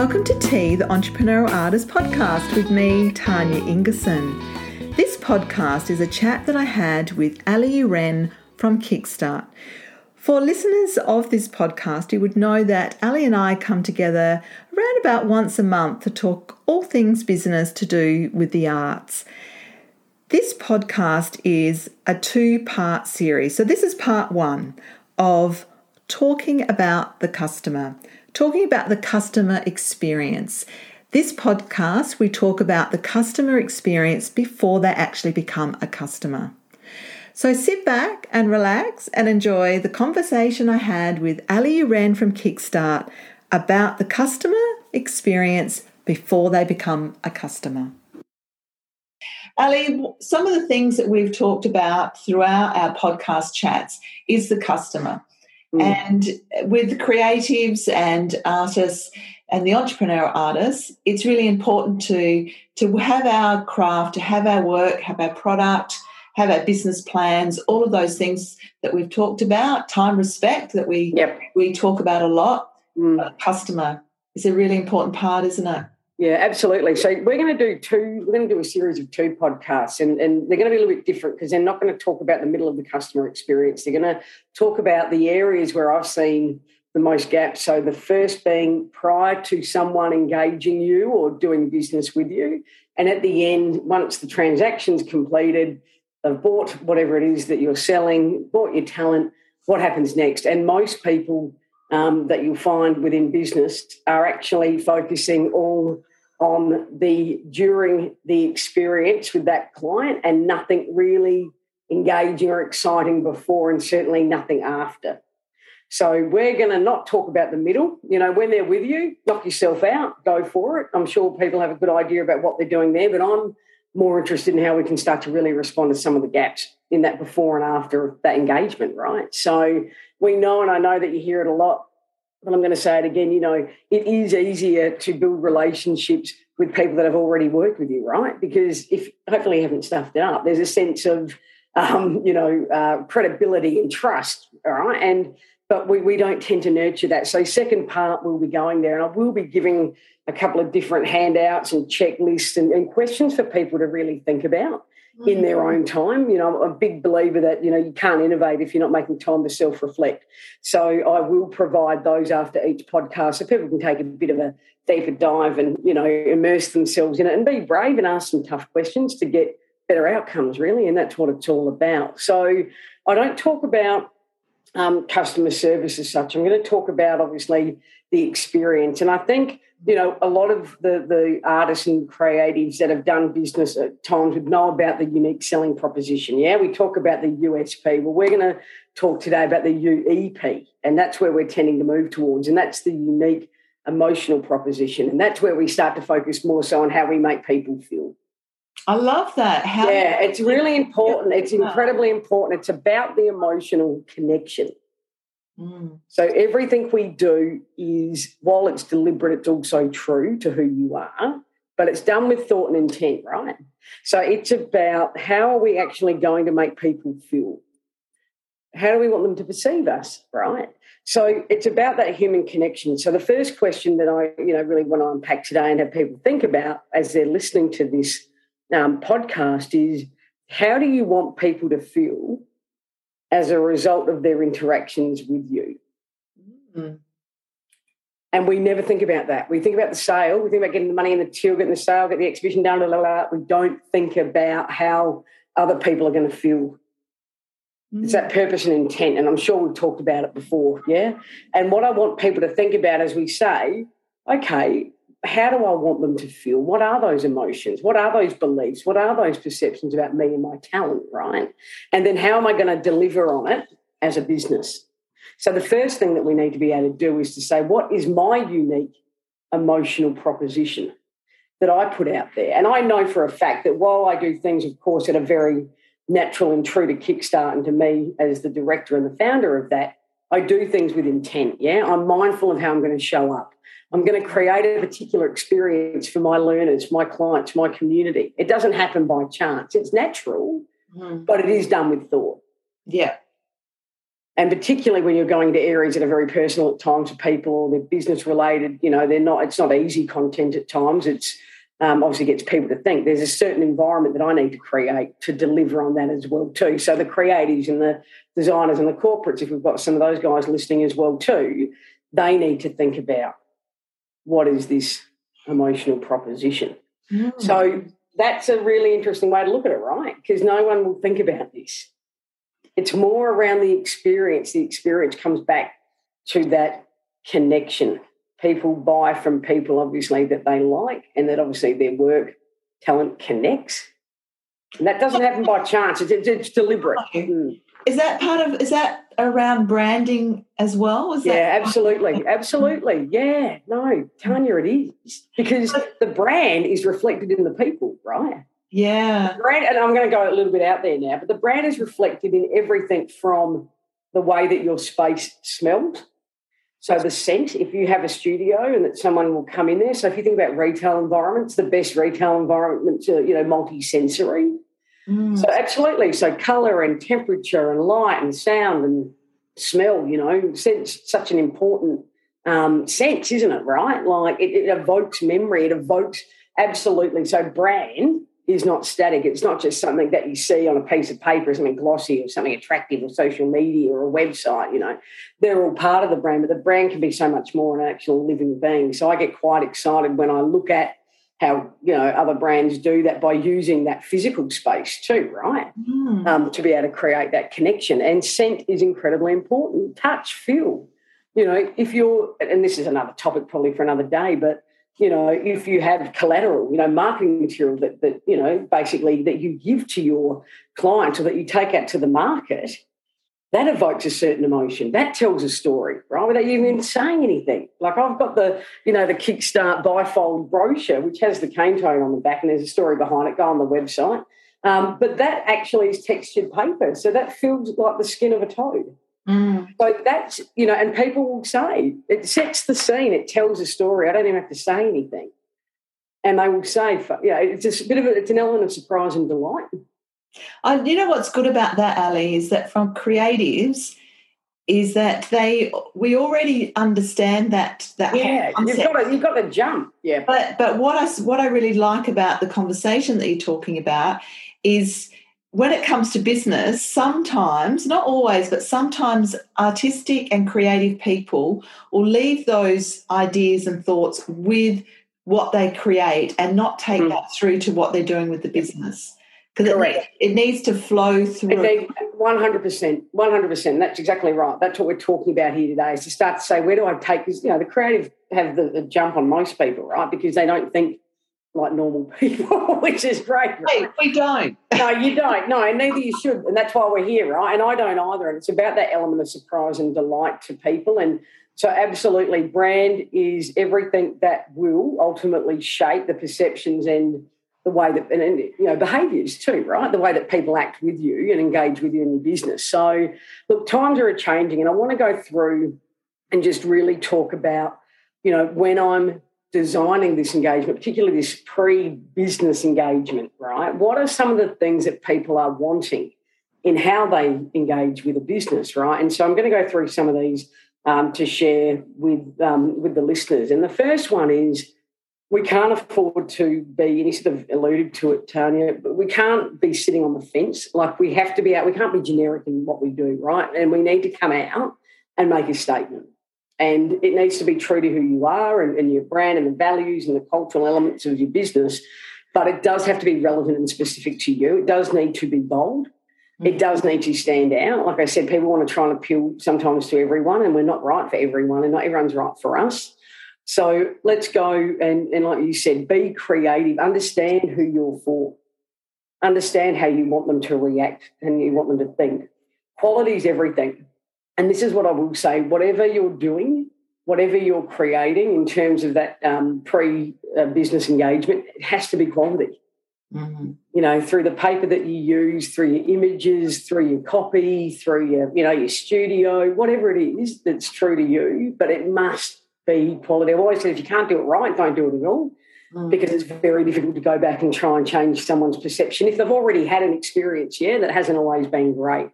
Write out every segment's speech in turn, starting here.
Welcome to Tea, the Entrepreneurial Artist podcast with me, Tanya Ingerson. This podcast is a chat that I had with Ali Uren from Kickstart. For listeners of this podcast, you would know that Ali and I come together around about once a month to talk all things business to do with the arts. This podcast is a two part series. So, this is part one of talking about the customer talking about the customer experience. This podcast, we talk about the customer experience before they actually become a customer. So sit back and relax and enjoy the conversation I had with Ali Uren from Kickstart about the customer experience before they become a customer. Ali, some of the things that we've talked about throughout our podcast chats is the customer. Mm. And with creatives and artists and the entrepreneurial artists, it's really important to to have our craft, to have our work, have our product, have our business plans, all of those things that we've talked about, time respect that we yep. we talk about a lot. Mm. Customer is a really important part, isn't it? Yeah, absolutely. So we're going to do two. We're going to do a series of two podcasts, and, and they're going to be a little bit different because they're not going to talk about the middle of the customer experience. They're going to talk about the areas where I've seen the most gaps. So the first being prior to someone engaging you or doing business with you, and at the end, once the transaction's completed, they've bought whatever it is that you're selling, bought your talent. What happens next? And most people um, that you'll find within business are actually focusing all on the during the experience with that client and nothing really engaging or exciting before and certainly nothing after. So we're going to not talk about the middle. You know, when they're with you, knock yourself out, go for it. I'm sure people have a good idea about what they're doing there, but I'm more interested in how we can start to really respond to some of the gaps in that before and after that engagement, right? So we know, and I know that you hear it a lot, but I'm going to say it again, you know, it is easier to build relationships with people that have already worked with you, right? Because if hopefully you haven't stuffed it up, there's a sense of, um, you know, uh, credibility and trust, all right? And but we, we don't tend to nurture that. So second part, we'll be going there, and I will be giving a couple of different handouts and checklists and, and questions for people to really think about in their own time. You know, I'm a big believer that, you know, you can't innovate if you're not making time to self reflect. So I will provide those after each podcast so people can take a bit of a deeper dive and, you know, immerse themselves in it and be brave and ask some tough questions to get better outcomes, really. And that's what it's all about. So I don't talk about um, customer service as such. I'm going to talk about, obviously, the experience. And I think you know, a lot of the, the artists and creatives that have done business at times would know about the unique selling proposition. Yeah, we talk about the USP. Well, we're going to talk today about the UEP, and that's where we're tending to move towards, and that's the unique emotional proposition. And that's where we start to focus more so on how we make people feel. I love that. How yeah, it's really important. It's incredibly important. It's about the emotional connection. Mm. So everything we do is, while it's deliberate, it's also true to who you are, but it's done with thought and intent, right? So it's about how are we actually going to make people feel? How do we want them to perceive us, right? So it's about that human connection. So the first question that I, you know, really want to unpack today and have people think about as they're listening to this um, podcast is how do you want people to feel as a result of their interactions with you. Mm. And we never think about that. We think about the sale, we think about getting the money in the till, getting the sale, get the exhibition done, blah, blah, blah. We don't think about how other people are going to feel. Mm. It's that purpose and intent. And I'm sure we've talked about it before. Yeah. And what I want people to think about as we say, okay, how do I want them to feel? What are those emotions? What are those beliefs? What are those perceptions about me and my talent, right? And then how am I going to deliver on it as a business? So the first thing that we need to be able to do is to say, what is my unique emotional proposition that I put out there? And I know for a fact that while I do things, of course, at a very natural and true to Kickstart and to me as the director and the founder of that, I do things with intent. Yeah. I'm mindful of how I'm going to show up. I'm going to create a particular experience for my learners, my clients, my community. It doesn't happen by chance. It's natural, mm. but it is done with thought. Yeah. and particularly when you're going to areas that are very personal at times for people or they're business related, you know, they're not. It's not easy content at times. It's um, obviously gets people to think. There's a certain environment that I need to create to deliver on that as well too. So the creatives and the designers and the corporates, if we've got some of those guys listening as well too, they need to think about what is this emotional proposition. Mm. So that's a really interesting way to look at it, right? Because no one will think about this. It's more around the experience. The experience comes back to that connection. People buy from people, obviously, that they like, and that obviously their work talent connects. And that doesn't happen by chance, it's, it's deliberate. Mm. Is that part of, is that around branding as well? Is yeah, absolutely. Absolutely. Yeah. No, Tanya, it is. Because the brand is reflected in the people, right? Yeah. The brand, and I'm going to go a little bit out there now, but the brand is reflected in everything from the way that your space smells. So the scent, if you have a studio and that someone will come in there. So if you think about retail environments, the best retail environments are, you know, multi-sensory. Mm. So absolutely. So colour and temperature and light and sound and smell, you know, sense such an important um, sense, isn't it? Right? Like it, it evokes memory. It evokes absolutely. So brand is not static. It's not just something that you see on a piece of paper, something glossy or something attractive or social media or a website, you know. They're all part of the brand, but the brand can be so much more an actual living being. So I get quite excited when I look at how you know other brands do that by using that physical space too, right? Mm. Um, to be able to create that connection. And scent is incredibly important. Touch, feel. You know, if you're, and this is another topic probably for another day, but you know, if you have collateral, you know, marketing material that that you know basically that you give to your clients or that you take out to the market, that evokes a certain emotion. That tells a story, right? Without you even saying anything. Like I've got the, you know, the Kickstart bifold brochure, which has the cane toad on the back, and there's a story behind it. Go on the website. Um, but that actually is textured paper, so that feels like the skin of a toad. Mm. So that's you know, and people will say it sets the scene. It tells a story. I don't even have to say anything, and they will say, yeah, it's a bit of a, it's an element of surprise and delight. I, you know what's good about that, Ali, is that from creatives, is that they we already understand that that yeah you've got to you've got to jump yeah. But but what I what I really like about the conversation that you're talking about is when it comes to business sometimes not always but sometimes artistic and creative people will leave those ideas and thoughts with what they create and not take mm. that through to what they're doing with the business because it, it, needs to flow through. One hundred percent, one hundred percent. That's exactly right. That's what we're talking about here today. Is to start to say, where do I take this? You know, the creative have the, the jump on most people, right? Because they don't think like normal people, which is great. Hey, we don't. no, you don't. No, and neither you should. And that's why we're here, right? And I don't either. And it's about that element of surprise and delight to people. And so, absolutely, brand is everything that will ultimately shape the perceptions and the way that and, you know behaviours too, right? The way that people act with you and engage with you in your business. So look, times are changing, and I want to go through and just really talk about you know when I'm designing this engagement, particularly this pre-business engagement, right? What are some of the things that people are wanting in how they engage with a business, right? And so I'm going to go through some of these um, to share with um, with the listeners. And the first one is we can't afford to be, and you sort of alluded to it, Tanya, but we can't be sitting on the fence. Like we have to be out, we can't be generic in what we do, right? And we need to come out and make a statement. And it needs to be true to who you are and, and your brand and the values and the cultural elements of your business. But it does have to be relevant and specific to you. It does need to be bold. Mm-hmm. It does need to stand out. Like I said, people want to try and appeal sometimes to everyone, and we're not right for everyone, and not everyone's right for us. So let's go and, and, like you said, be creative, understand who you're for, understand how you want them to react and you want them to think. Quality is everything. And this is what I will say whatever you're doing, whatever you're creating in terms of that um, pre business engagement, it has to be quality. Mm-hmm. You know, through the paper that you use, through your images, through your copy, through your, you know, your studio, whatever it is that's true to you, but it must be quality. I've always said if you can't do it right, don't do it at all. Mm. Because it's very difficult to go back and try and change someone's perception if they've already had an experience, yeah, that hasn't always been great.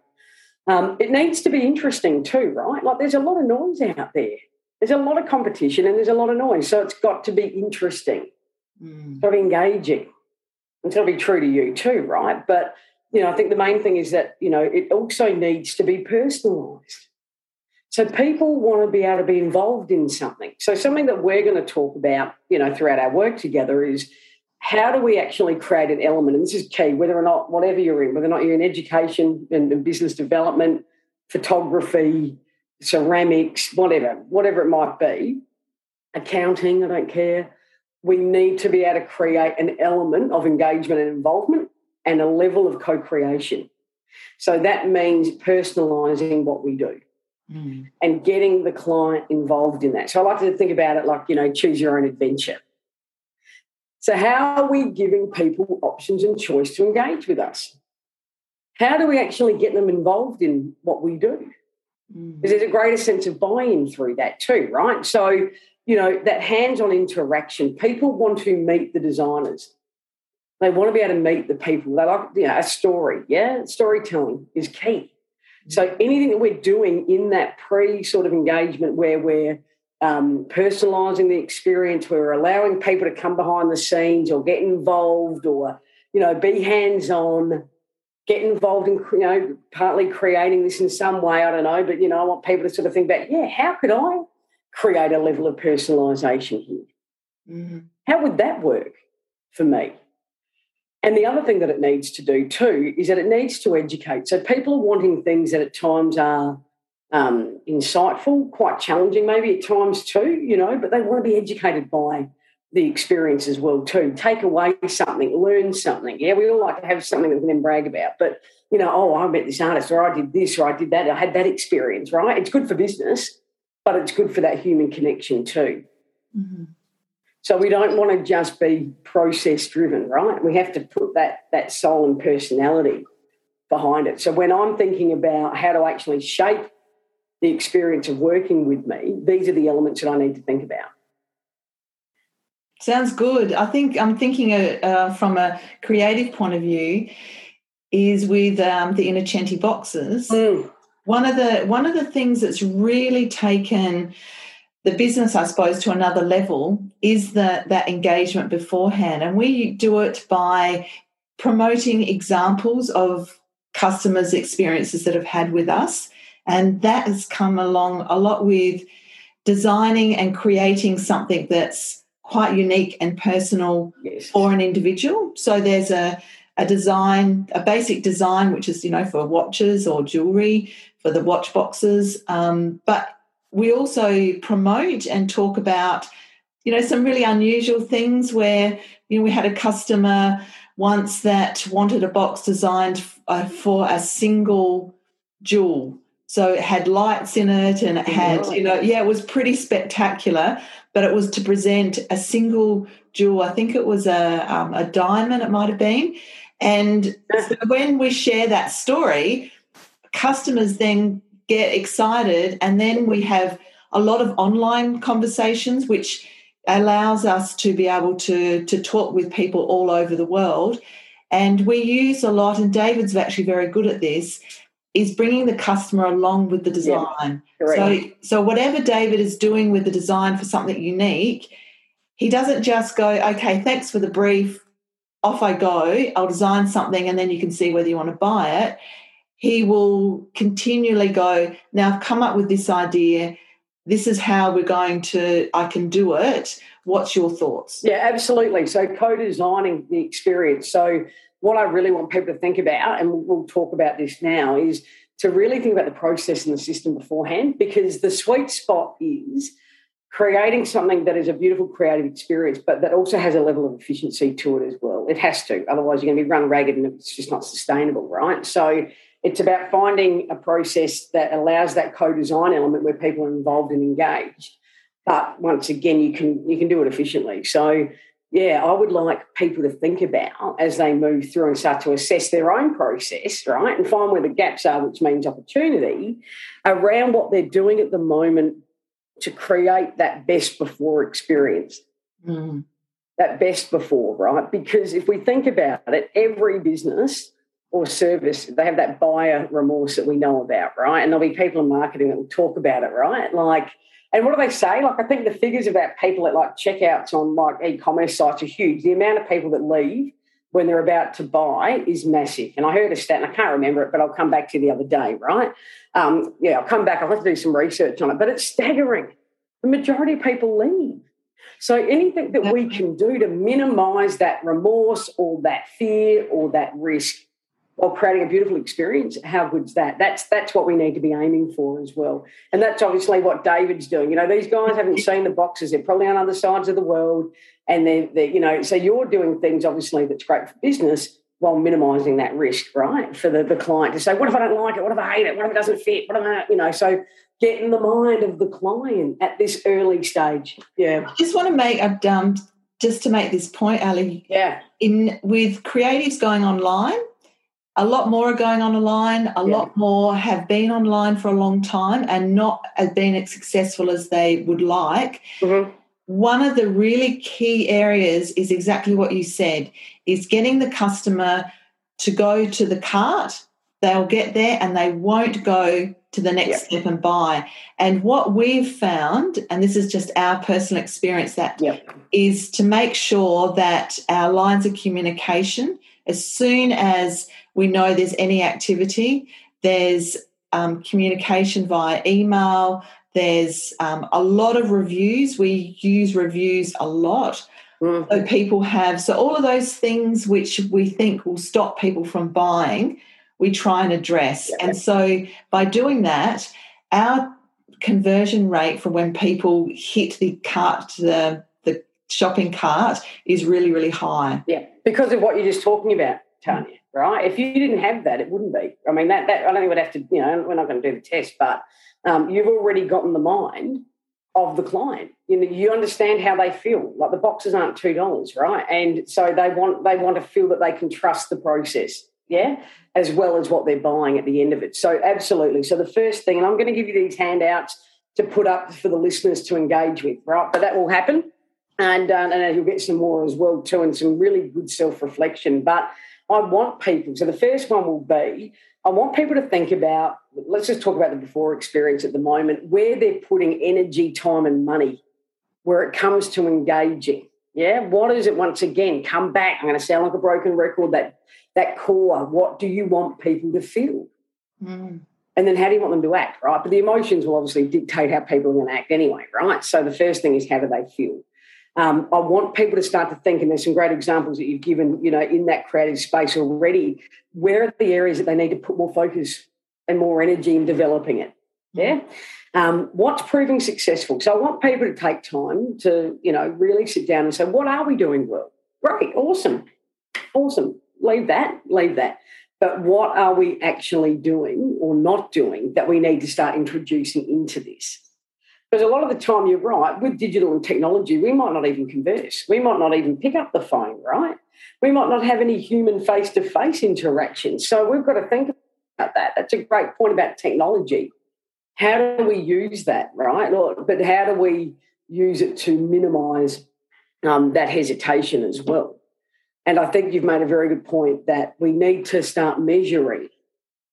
Um, it needs to be interesting too, right? Like there's a lot of noise out there. There's a lot of competition and there's a lot of noise. So it's got to be interesting, mm. got to be engaging. It's got to be true to you too, right? But you know, I think the main thing is that, you know, it also needs to be personalized. So people want to be able to be involved in something. So something that we're going to talk about, you know, throughout our work together is how do we actually create an element? And this is key, whether or not, whatever you're in, whether or not you're in education and business development, photography, ceramics, whatever, whatever it might be, accounting, I don't care. We need to be able to create an element of engagement and involvement and a level of co creation. So that means personalizing what we do. Mm. And getting the client involved in that. So I like to think about it like, you know, choose your own adventure. So, how are we giving people options and choice to engage with us? How do we actually get them involved in what we do? Mm. Because there's a greater sense of buy in through that too, right? So, you know, that hands on interaction, people want to meet the designers. They want to be able to meet the people. They like, you know, a story. Yeah, storytelling is key. So anything that we're doing in that pre sort of engagement where we're um, personalising the experience. We're allowing people to come behind the scenes or get involved or, you know, be hands on, get involved in, you know, partly creating this in some way. I don't know, but, you know, I want people to sort of think about, yeah, how could I create a level of personalisation here? Mm-hmm. How would that work for me? And the other thing that it needs to do too is that it needs to educate. So people are wanting things that at times are um, insightful, quite challenging maybe at times too, you know, but they want to be educated by the experience as well too. Take away something, learn something. Yeah, we all like to have something that we can then brag about, but you know, oh, I met this artist, or I did this, or I did that, I had that experience, right? It's good for business, but it's good for that human connection too. Mm-hmm. So we don't want to just be process driven, right? We have to put that that soul and personality behind it. So when I'm thinking about how to actually shape the experience of working with me, these are the elements that I need to think about. Sounds good. I think I'm thinking uh, uh, from a creative point of view is with um, the Innocenti boxes. Mm. One of the one of the things that's really taken the business, I suppose, to another level is that that engagement beforehand, and we do it by promoting examples of customers' experiences that have had with us and that has come along a lot with designing and creating something that's quite unique and personal yes. for an individual. So there's a, a design, a basic design, which is, you know, for watches or jewelry, for the watch boxes. Um, but we also promote and talk about, you know, some really unusual things where, you know, we had a customer once that wanted a box designed uh, for a single jewel so it had lights in it and it had, you know, yeah, it was pretty spectacular. But it was to present a single jewel. I think it was a, um, a diamond, it might have been. And so when we share that story, customers then get excited. And then we have a lot of online conversations, which allows us to be able to, to talk with people all over the world. And we use a lot, and David's actually very good at this is bringing the customer along with the design. Yeah, so, so whatever David is doing with the design for something unique, he doesn't just go, okay, thanks for the brief, off I go, I'll design something and then you can see whether you want to buy it. He will continually go, now I've come up with this idea. This is how we're going to, I can do it. What's your thoughts? Yeah, absolutely. So co designing the experience. So what I really want people to think about, and we'll talk about this now, is to really think about the process and the system beforehand because the sweet spot is creating something that is a beautiful creative experience, but that also has a level of efficiency to it as well. It has to, otherwise, you're going to be run ragged and it's just not sustainable, right? So it's about finding a process that allows that co-design element where people are involved and engaged. But once again, you can you can do it efficiently. So yeah, I would like people to think about as they move through and start to assess their own process, right, and find where the gaps are, which means opportunity around what they're doing at the moment to create that best before experience. Mm. That best before, right? Because if we think about it, every business or service, they have that buyer remorse that we know about, right? And there'll be people in marketing that will talk about it, right? Like, and what do they say? Like, I think the figures about people at like checkouts on like e-commerce sites are huge. The amount of people that leave when they're about to buy is massive. And I heard a stat, and I can't remember it, but I'll come back to the other day, right? Um, yeah, I'll come back. I'll have to do some research on it, but it's staggering. The majority of people leave. So anything that we can do to minimize that remorse or that fear or that risk while creating a beautiful experience, how good's that? That's that's what we need to be aiming for as well. And that's obviously what David's doing. You know, these guys haven't seen the boxes, they're probably on other sides of the world. And they're, they're you know, so you're doing things obviously that's great for business while minimizing that risk, right? For the, the client to say, what if I don't like it? What if I hate it? What if it doesn't fit? What if I, you know, so get in the mind of the client at this early stage. Yeah. I just want to make a um, just to make this point, Ali. Yeah. In with creatives going online, a lot more are going online. A yeah. lot more have been online for a long time and not as been as successful as they would like. Mm-hmm. One of the really key areas is exactly what you said: is getting the customer to go to the cart. They'll get there and they won't go to the next yep. step and buy. And what we've found, and this is just our personal experience, that yep. is to make sure that our lines of communication, as soon as we know there's any activity, there's um, communication via email, there's um, a lot of reviews. We use reviews a lot. Mm-hmm. So people have, so all of those things which we think will stop people from buying we try and address. And so by doing that, our conversion rate for when people hit the cart, the, the shopping cart, is really, really high. Yeah, because of what you're just talking about, Tanya, right? If you didn't have that, it wouldn't be. I mean, that, that I don't think we'd have to, you know, we're not going to do the test, but um, you've already gotten the mind of the client. You know, you understand how they feel. Like the boxes aren't two dollars, right? And so they want they want to feel that they can trust the process yeah, as well as what they're buying at the end of it. So, absolutely. So, the first thing, and I'm going to give you these handouts to put up for the listeners to engage with, right? But that will happen. And, uh, and you'll get some more as well, too, and some really good self reflection. But I want people, so the first one will be I want people to think about, let's just talk about the before experience at the moment, where they're putting energy, time, and money where it comes to engaging. Yeah, what is it once again? Come back. I'm going to sound like a broken record. That that core. What do you want people to feel? Mm. And then how do you want them to act, right? But the emotions will obviously dictate how people are going to act anyway, right? So the first thing is how do they feel? Um, I want people to start to think, and there's some great examples that you've given, you know, in that creative space already. Where are the areas that they need to put more focus and more energy in developing it? Yeah. Um, what's proving successful? So I want people to take time to, you know, really sit down and say, what are we doing well? Great, awesome, awesome. Leave that, leave that. But what are we actually doing or not doing that we need to start introducing into this? Because a lot of the time, you're right, with digital and technology, we might not even converse. We might not even pick up the phone, right? We might not have any human face to face interaction. So we've got to think about that. That's a great point about technology how do we use that, right? But how do we use it to minimize um, that hesitation as well? And I think you've made a very good point that we need to start measuring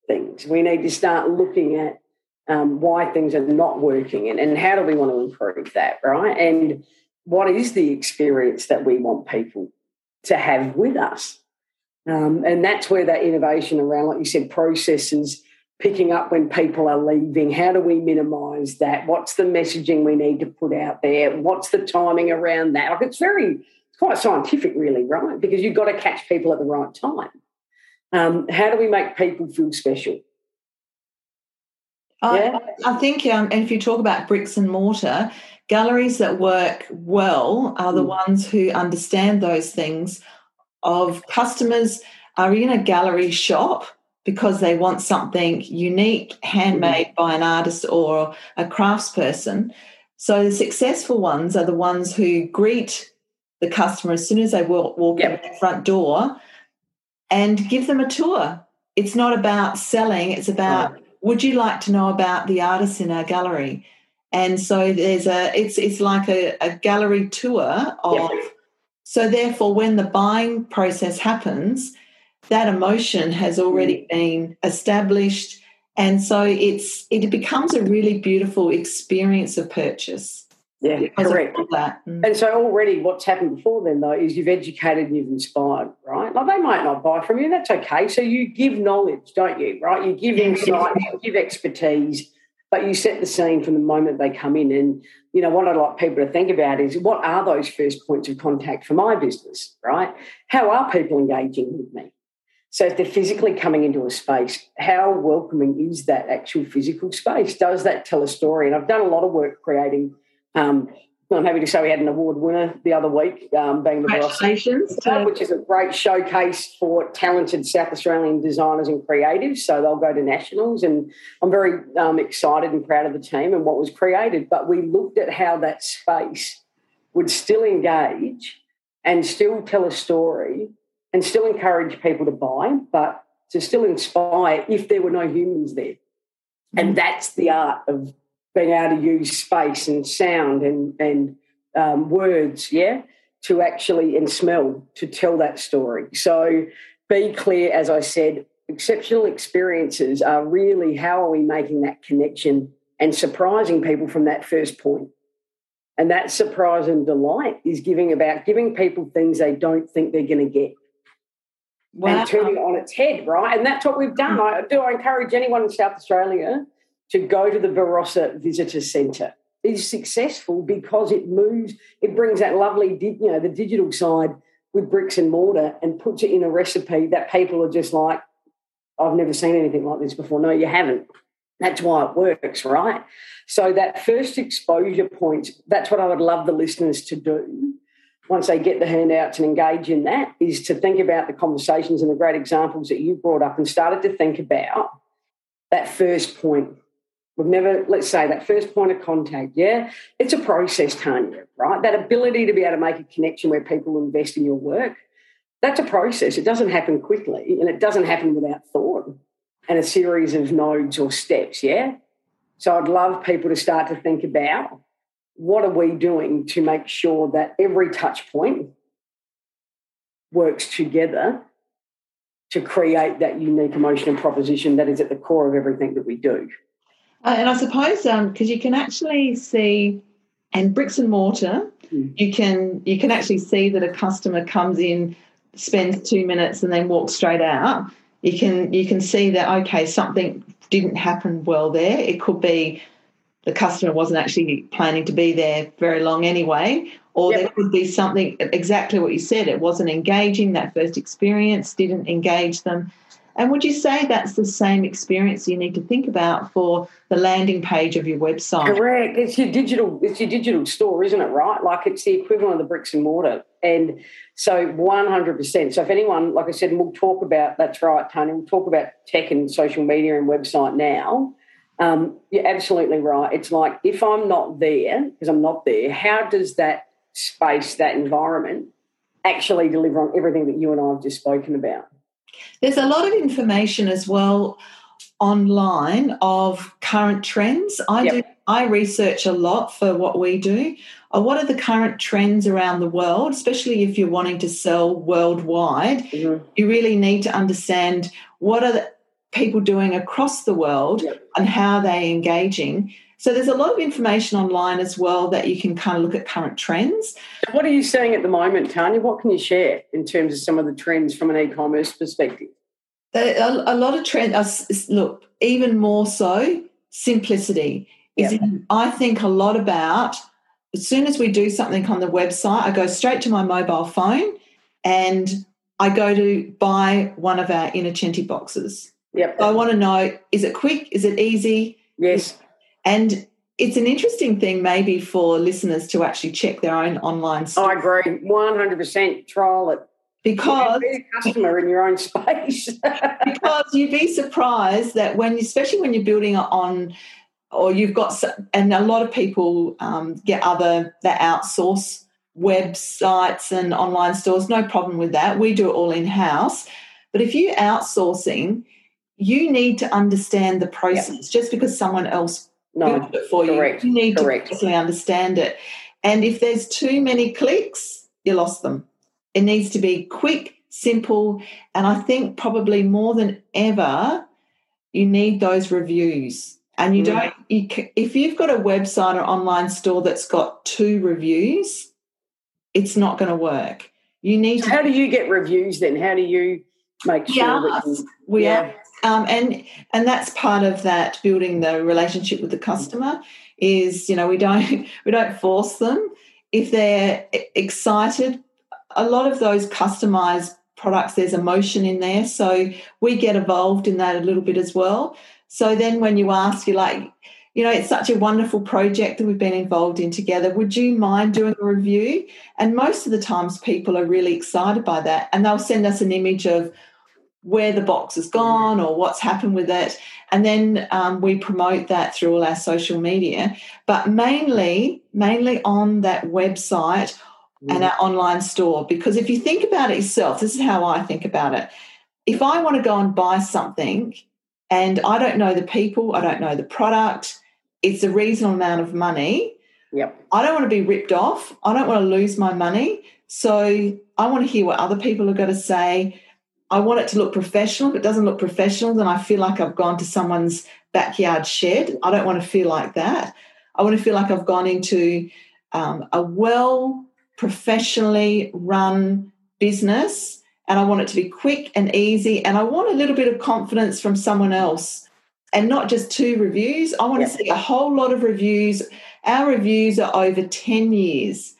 things. We need to start looking at um, why things are not working and, and how do we want to improve that, right? And what is the experience that we want people to have with us? Um, and that's where that innovation around, like you said, processes picking up when people are leaving? How do we minimise that? What's the messaging we need to put out there? What's the timing around that? Like it's very, it's quite scientific, really, right? Because you've got to catch people at the right time. Um, how do we make people feel special? Yeah. I, I think, um, and if you talk about bricks and mortar, galleries that work well are the mm. ones who understand those things. Of customers are in a gallery shop because they want something unique, handmade mm-hmm. by an artist or a craftsperson. So the successful ones are the ones who greet the customer as soon as they walk, walk yep. in the front door and give them a tour. It's not about selling, it's about would you like to know about the artists in our gallery? And so there's a it's it's like a, a gallery tour of yep. so therefore when the buying process happens, that emotion has already mm. been established and so it's it becomes a really beautiful experience of purchase yeah correct that. Mm. and so already what's happened before then though is you've educated and you've inspired right like they might not buy from you that's okay so you give knowledge don't you right you give insight you give expertise but you set the scene from the moment they come in and you know what i'd like people to think about is what are those first points of contact for my business right how are people engaging with me so if they're physically coming into a space, how welcoming is that actual physical space? Does that tell a story? And I've done a lot of work creating. Um, I'm happy to say we had an award winner the other week, um, being the Congratulations, which is a great showcase for talented South Australian designers and creatives. So they'll go to nationals, and I'm very um, excited and proud of the team and what was created. But we looked at how that space would still engage and still tell a story and still encourage people to buy, but to still inspire if there were no humans there. And mm. that's the art of being able to use space and sound and, and um, words, yeah, to actually and smell to tell that story. So be clear, as I said, exceptional experiences are really how are we making that connection and surprising people from that first point. And that surprise and delight is giving about giving people things they don't think they're going to get wow. and turning it on its head, right? And that's what we've done. I do. I encourage anyone in South Australia to go to the Barossa Visitor Centre. is successful because it moves, it brings that lovely, you know, the digital side with bricks and mortar and puts it in a recipe that people are just like, I've never seen anything like this before. No, you haven't. That's why it works, right? So that first exposure point, that's what I would love the listeners to do once they get the handouts and engage in that, is to think about the conversations and the great examples that you brought up and started to think about that first point. We've never, let's say, that first point of contact. Yeah, it's a process, Tanya, right? That ability to be able to make a connection where people invest in your work, that's a process. It doesn't happen quickly and it doesn't happen without thought and a series of nodes or steps. Yeah. So I'd love people to start to think about what are we doing to make sure that every touch point works together to create that unique emotional proposition that is at the core of everything that we do. Uh, and I suppose because um, you can actually see, and bricks and mortar, mm. you can you can actually see that a customer comes in, spends two minutes, and then walks straight out. You can you can see that okay something didn't happen well there. It could be the customer wasn't actually planning to be there very long anyway, or yep. there could be something exactly what you said. It wasn't engaging, that first experience didn't engage them. And would you say that's the same experience you need to think about for the landing page of your website? Correct. It's your digital, it's your digital store, isn't it? Right? Like it's the equivalent of the bricks and mortar. And so 100%. So if anyone, like I said, we'll talk about that's right, Tony, we'll talk about tech and social media and website now. Um, you're absolutely right. It's like if I'm not there, because I'm not there, how does that space, that environment, actually deliver on everything that you and I have just spoken about? There's a lot of information as well online of current trends. I yep. do I research a lot for what we do. Uh, what are the current trends around the world, especially if you're wanting to sell worldwide? Mm-hmm. You really need to understand what are the people doing across the world yep. and how they're engaging. So there's a lot of information online as well that you can kind of look at current trends. What are you seeing at the moment, Tanya? What can you share in terms of some of the trends from an e-commerce perspective? A, a lot of trends. Uh, look, even more so, simplicity is. Yep. I think a lot about. As soon as we do something on the website, I go straight to my mobile phone and I go to buy one of our Innocenti boxes. Yep. I want to know is it quick? Is it easy? Yes. And it's an interesting thing maybe for listeners to actually check their own online store. I agree. 100% trial it. Because be a customer in your own space. because you'd be surprised that when, especially when you're building on, or you've got, and a lot of people um, get other that outsource websites and online stores. No problem with that. We do it all in house. But if you're outsourcing, you need to understand the process yep. just because someone else no, it for correct, you. You need correct. to actually understand it. And if there's too many clicks, you lost them. It needs to be quick, simple. And I think probably more than ever, you need those reviews. And you mm. don't, you, if you've got a website or online store that's got two reviews, it's not going to work. You need so to. How do you get reviews then? How do you make sure yeah, that you, we yeah. Um, and and that's part of that building the relationship with the customer is you know we don't we don't force them. If they're excited a lot of those customized products there's emotion in there. So we get involved in that a little bit as well. So then when you ask you're like you know it's such a wonderful project that we've been involved in together. Would you mind doing a review? And most of the times people are really excited by that and they'll send us an image of where the box has gone or what's happened with it. And then um, we promote that through all our social media, but mainly, mainly on that website and mm. our online store. Because if you think about it yourself, this is how I think about it. If I want to go and buy something and I don't know the people, I don't know the product, it's a reasonable amount of money. Yep. I don't want to be ripped off. I don't want to lose my money. So I want to hear what other people are going to say I want it to look professional. If it doesn't look professional, then I feel like I've gone to someone's backyard shed. I don't want to feel like that. I want to feel like I've gone into um, a well professionally run business and I want it to be quick and easy. And I want a little bit of confidence from someone else and not just two reviews. I want to see a whole lot of reviews. Our reviews are over 10 years.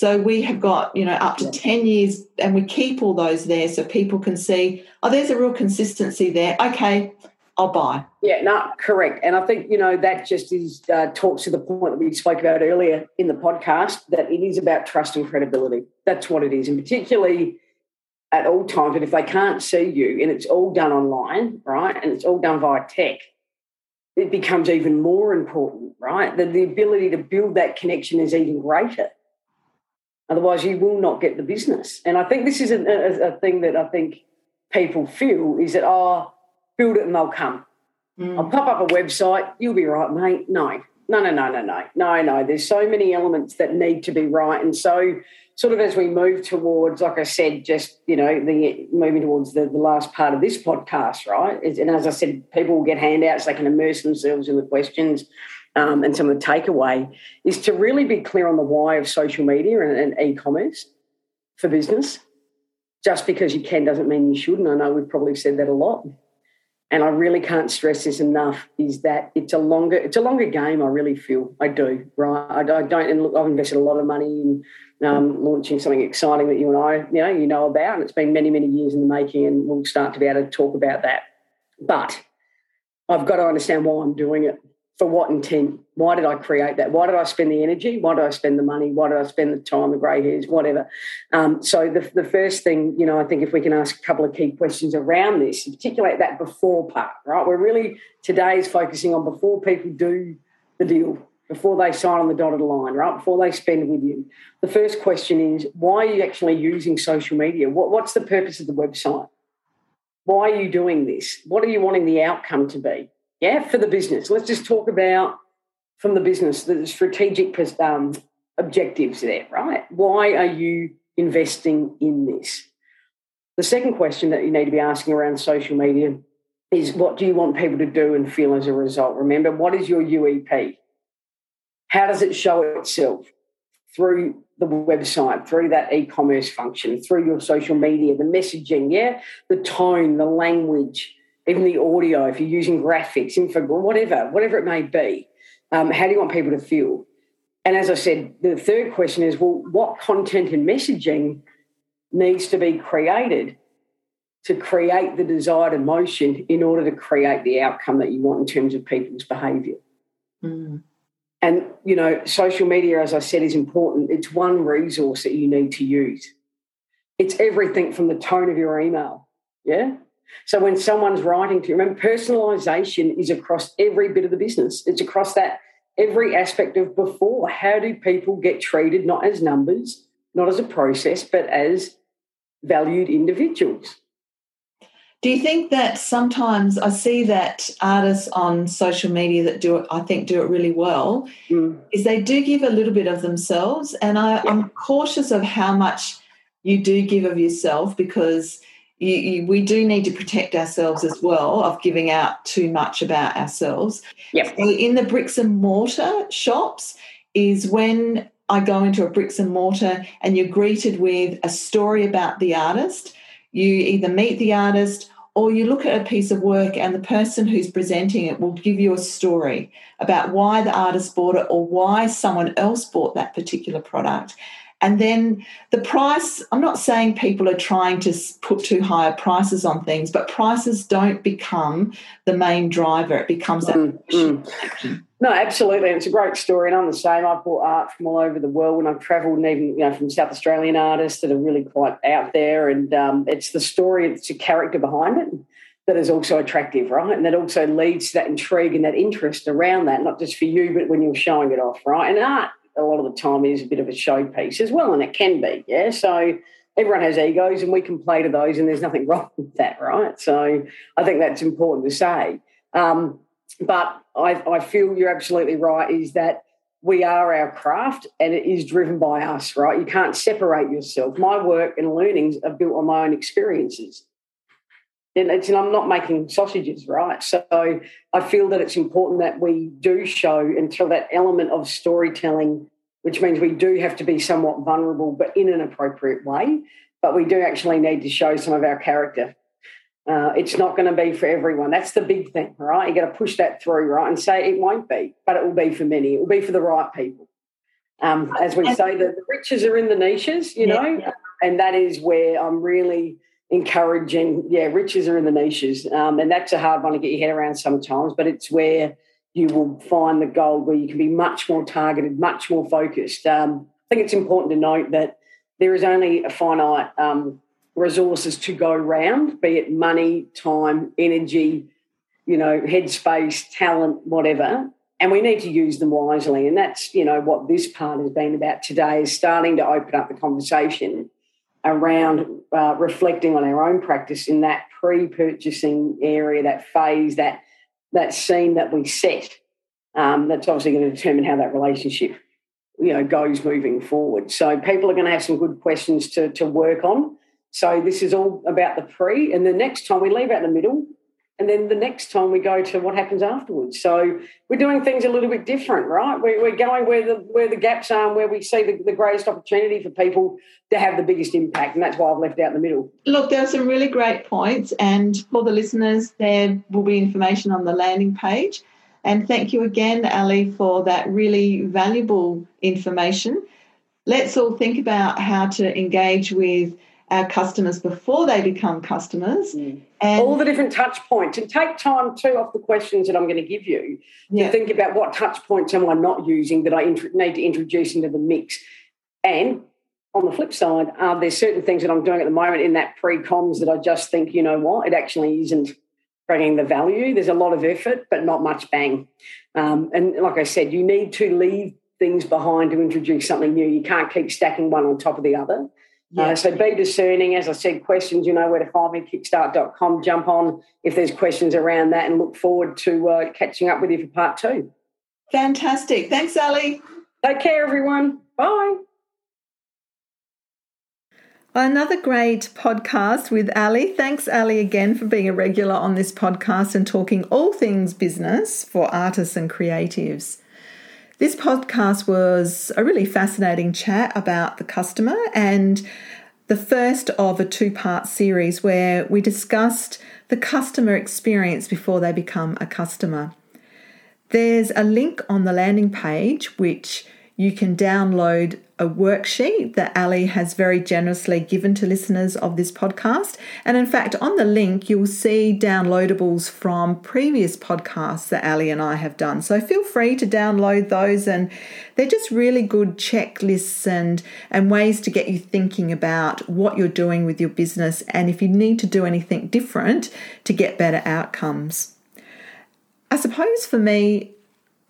So we have got, you know, up to 10 years and we keep all those there so people can see, oh, there's a real consistency there. Okay, I'll buy. Yeah, no, correct. And I think, you know, that just is uh, talks to the point that we spoke about earlier in the podcast that it is about trust and credibility. That's what it is. And particularly at all times, but if they can't see you and it's all done online, right, and it's all done via tech, it becomes even more important, right? That the ability to build that connection is even greater. Otherwise, you will not get the business. And I think this is a, a, a thing that I think people feel is that, oh, build it and they'll come. Mm. I'll pop up a website, you'll be right, mate. No, no, no, no, no, no, no, no. There's so many elements that need to be right. And so, sort of as we move towards, like I said, just, you know, the moving towards the, the last part of this podcast, right? And as I said, people will get handouts, they can immerse themselves in the questions um, and some of the takeaway is to really be clear on the why of social media and, and e-commerce for business. Just because you can doesn't mean you shouldn't. I know we've probably said that a lot. And I really can't stress this enough is that it's a longer it's a longer game. I really feel I do right. I, I don't and look, I've invested a lot of money in um, launching something exciting that you and I you know you know about, and it's been many many years in the making, and we'll start to be able to talk about that. But I've got to understand why I'm doing it for what intent? Why did I create that? Why did I spend the energy? Why did I spend the money? Why did I spend the time, the grey hairs, whatever? Um, so the, the first thing, you know, I think if we can ask a couple of key questions around this, particularly that before part, right? We're really today is focusing on before people do the deal, before they sign on the dotted line, right? Before they spend with you. The first question is, why are you actually using social media? What, what's the purpose of the website? Why are you doing this? What are you wanting the outcome to be? Yeah, for the business. Let's just talk about from the business the strategic um, objectives there, right? Why are you investing in this? The second question that you need to be asking around social media is what do you want people to do and feel as a result? Remember, what is your UEP? How does it show itself? Through the website, through that e commerce function, through your social media, the messaging, yeah, the tone, the language, even the audio, if you're using graphics, info, whatever, whatever it may be, um, how do you want people to feel? And as I said, the third question is, well, what content and messaging needs to be created to create the desired emotion in order to create the outcome that you want in terms of people's behaviour? Mm. And, you know, social media, as I said, is important. It's one resource that you need to use. It's everything from the tone of your email, yeah, so when someone's writing to you, remember personalization is across every bit of the business. It's across that every aspect of before. How do people get treated not as numbers, not as a process, but as valued individuals? Do you think that sometimes I see that artists on social media that do it, I think do it really well, mm. is they do give a little bit of themselves. And I, yeah. I'm cautious of how much you do give of yourself because you, you, we do need to protect ourselves as well of giving out too much about ourselves. Yep. So in the bricks and mortar shops is when I go into a bricks and mortar and you're greeted with a story about the artist. You either meet the artist or you look at a piece of work and the person who's presenting it will give you a story about why the artist bought it or why someone else bought that particular product. And then the price, I'm not saying people are trying to put too high prices on things, but prices don't become the main driver. It becomes that. Mm, mm. No, absolutely. And it's a great story. And I'm the same. I've bought art from all over the world when I've travelled, and even you know, from South Australian artists that are really quite out there. And um, it's the story, it's a character behind it that is also attractive, right? And that also leads to that intrigue and that interest around that, not just for you, but when you're showing it off, right? And art a lot of the time is a bit of a showpiece as well, and it can be, yeah. So everyone has egos, and we can play to those, and there's nothing wrong with that, right? So I think that's important to say. Um, but I, I feel you're absolutely right. Is that we are our craft and it is driven by us, right? You can't separate yourself. My work and learnings are built on my own experiences. And, I'm not making sausages, right? So I feel that it's important that we do show and until that element of storytelling which means we do have to be somewhat vulnerable, but in an appropriate way. But we do actually need to show some of our character. Uh, it's not going to be for everyone. That's the big thing, right? You got to push that through, right, and say it won't be, but it will be for many. It will be for the right people. Um, as we say, the, the, riches are in the niches, you know, yeah. and that is where I'm really encouraging. Yeah, riches are in the niches, um, and that's a hard one to get your head around sometimes, but it's where you will find the gold where you can be much more targeted, much more focused. Um, I think it's important to note that there is only a finite um, resources to go round, be it money, time, energy, you know, headspace, talent, whatever. And we need to use them wisely. And that's, you know, what this part has been about today is starting to open up the conversation around uh, reflecting on our own practice in that pre-purchasing area, that phase, that that scene that we set. Um, that's obviously going to determine how that relationship, you know, goes moving forward. So people are going to have some good questions to to work on. So this is all about the pre, and the next time we leave out the middle and then the next time we go to what happens afterwards. So we're doing things a little bit different, right? We're, going where the where the gaps are and where we see the, the, greatest opportunity for people to have the biggest impact, and that's why I've left out the middle. Look, there are some really great points, and for the listeners, there will be information on the landing page. And thank you again, Ali, for that really valuable information. Let's all think about how to engage with our customers before they become customers. Mm. And all the different touch points and take time too off the questions that I'm going to give you yeah. to think about what touch points am I not using that I int- need to introduce into the mix. And on the flip side, uh, there's certain things that I'm doing at the moment in that pre-coms that I just think, you know what, it actually isn't bringing the value. There's a lot of effort, but not much bang. Um, and like I said, you need to leave things behind to introduce something new. You can't keep stacking one on top of the other. Yeah. Uh, so be discerning. As I said, questions, you know where to find me, kickstart.com. Jump on if there's questions around that and look forward to uh, catching up with you for part two. Fantastic. Thanks, Ali. Take care, everyone. Bye. Another great podcast with Ali. Thanks, Ali, again for being a regular on this podcast and talking all things business for artists and creatives. This podcast was a really fascinating chat about the customer and the first of a two part series where we discussed the customer experience before they become a customer. There's a link on the landing page which you can download a worksheet that Ali has very generously given to listeners of this podcast. And in fact, on the link, you'll see downloadables from previous podcasts that Ali and I have done. So feel free to download those, and they're just really good checklists and, and ways to get you thinking about what you're doing with your business and if you need to do anything different to get better outcomes. I suppose for me,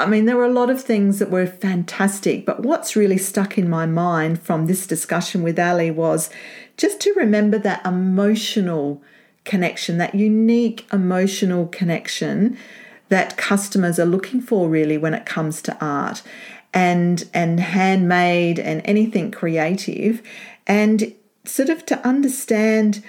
I mean, there were a lot of things that were fantastic, but what's really stuck in my mind from this discussion with Ali was just to remember that emotional connection, that unique emotional connection that customers are looking for really when it comes to art and and handmade and anything creative and sort of to understand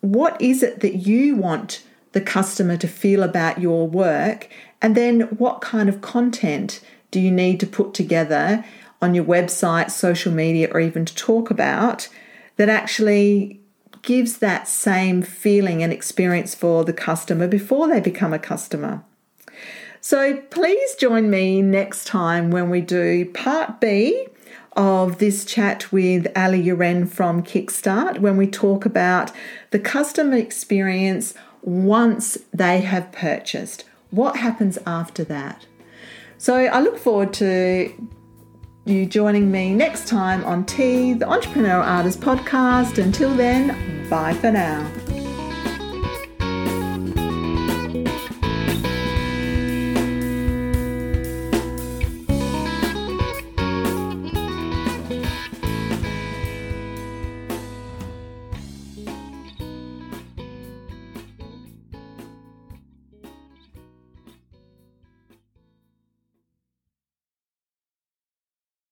what is it that you want the customer to feel about your work and then what kind of content do you need to put together on your website, social media, or even to talk about that actually gives that same feeling and experience for the customer before they become a customer. So please join me next time when we do part B of this chat with Ali Uren from Kickstart when we talk about the customer experience once they have purchased. What happens after that? So I look forward to you joining me next time on Tea, the Entrepreneur Artist podcast. Until then, bye for now.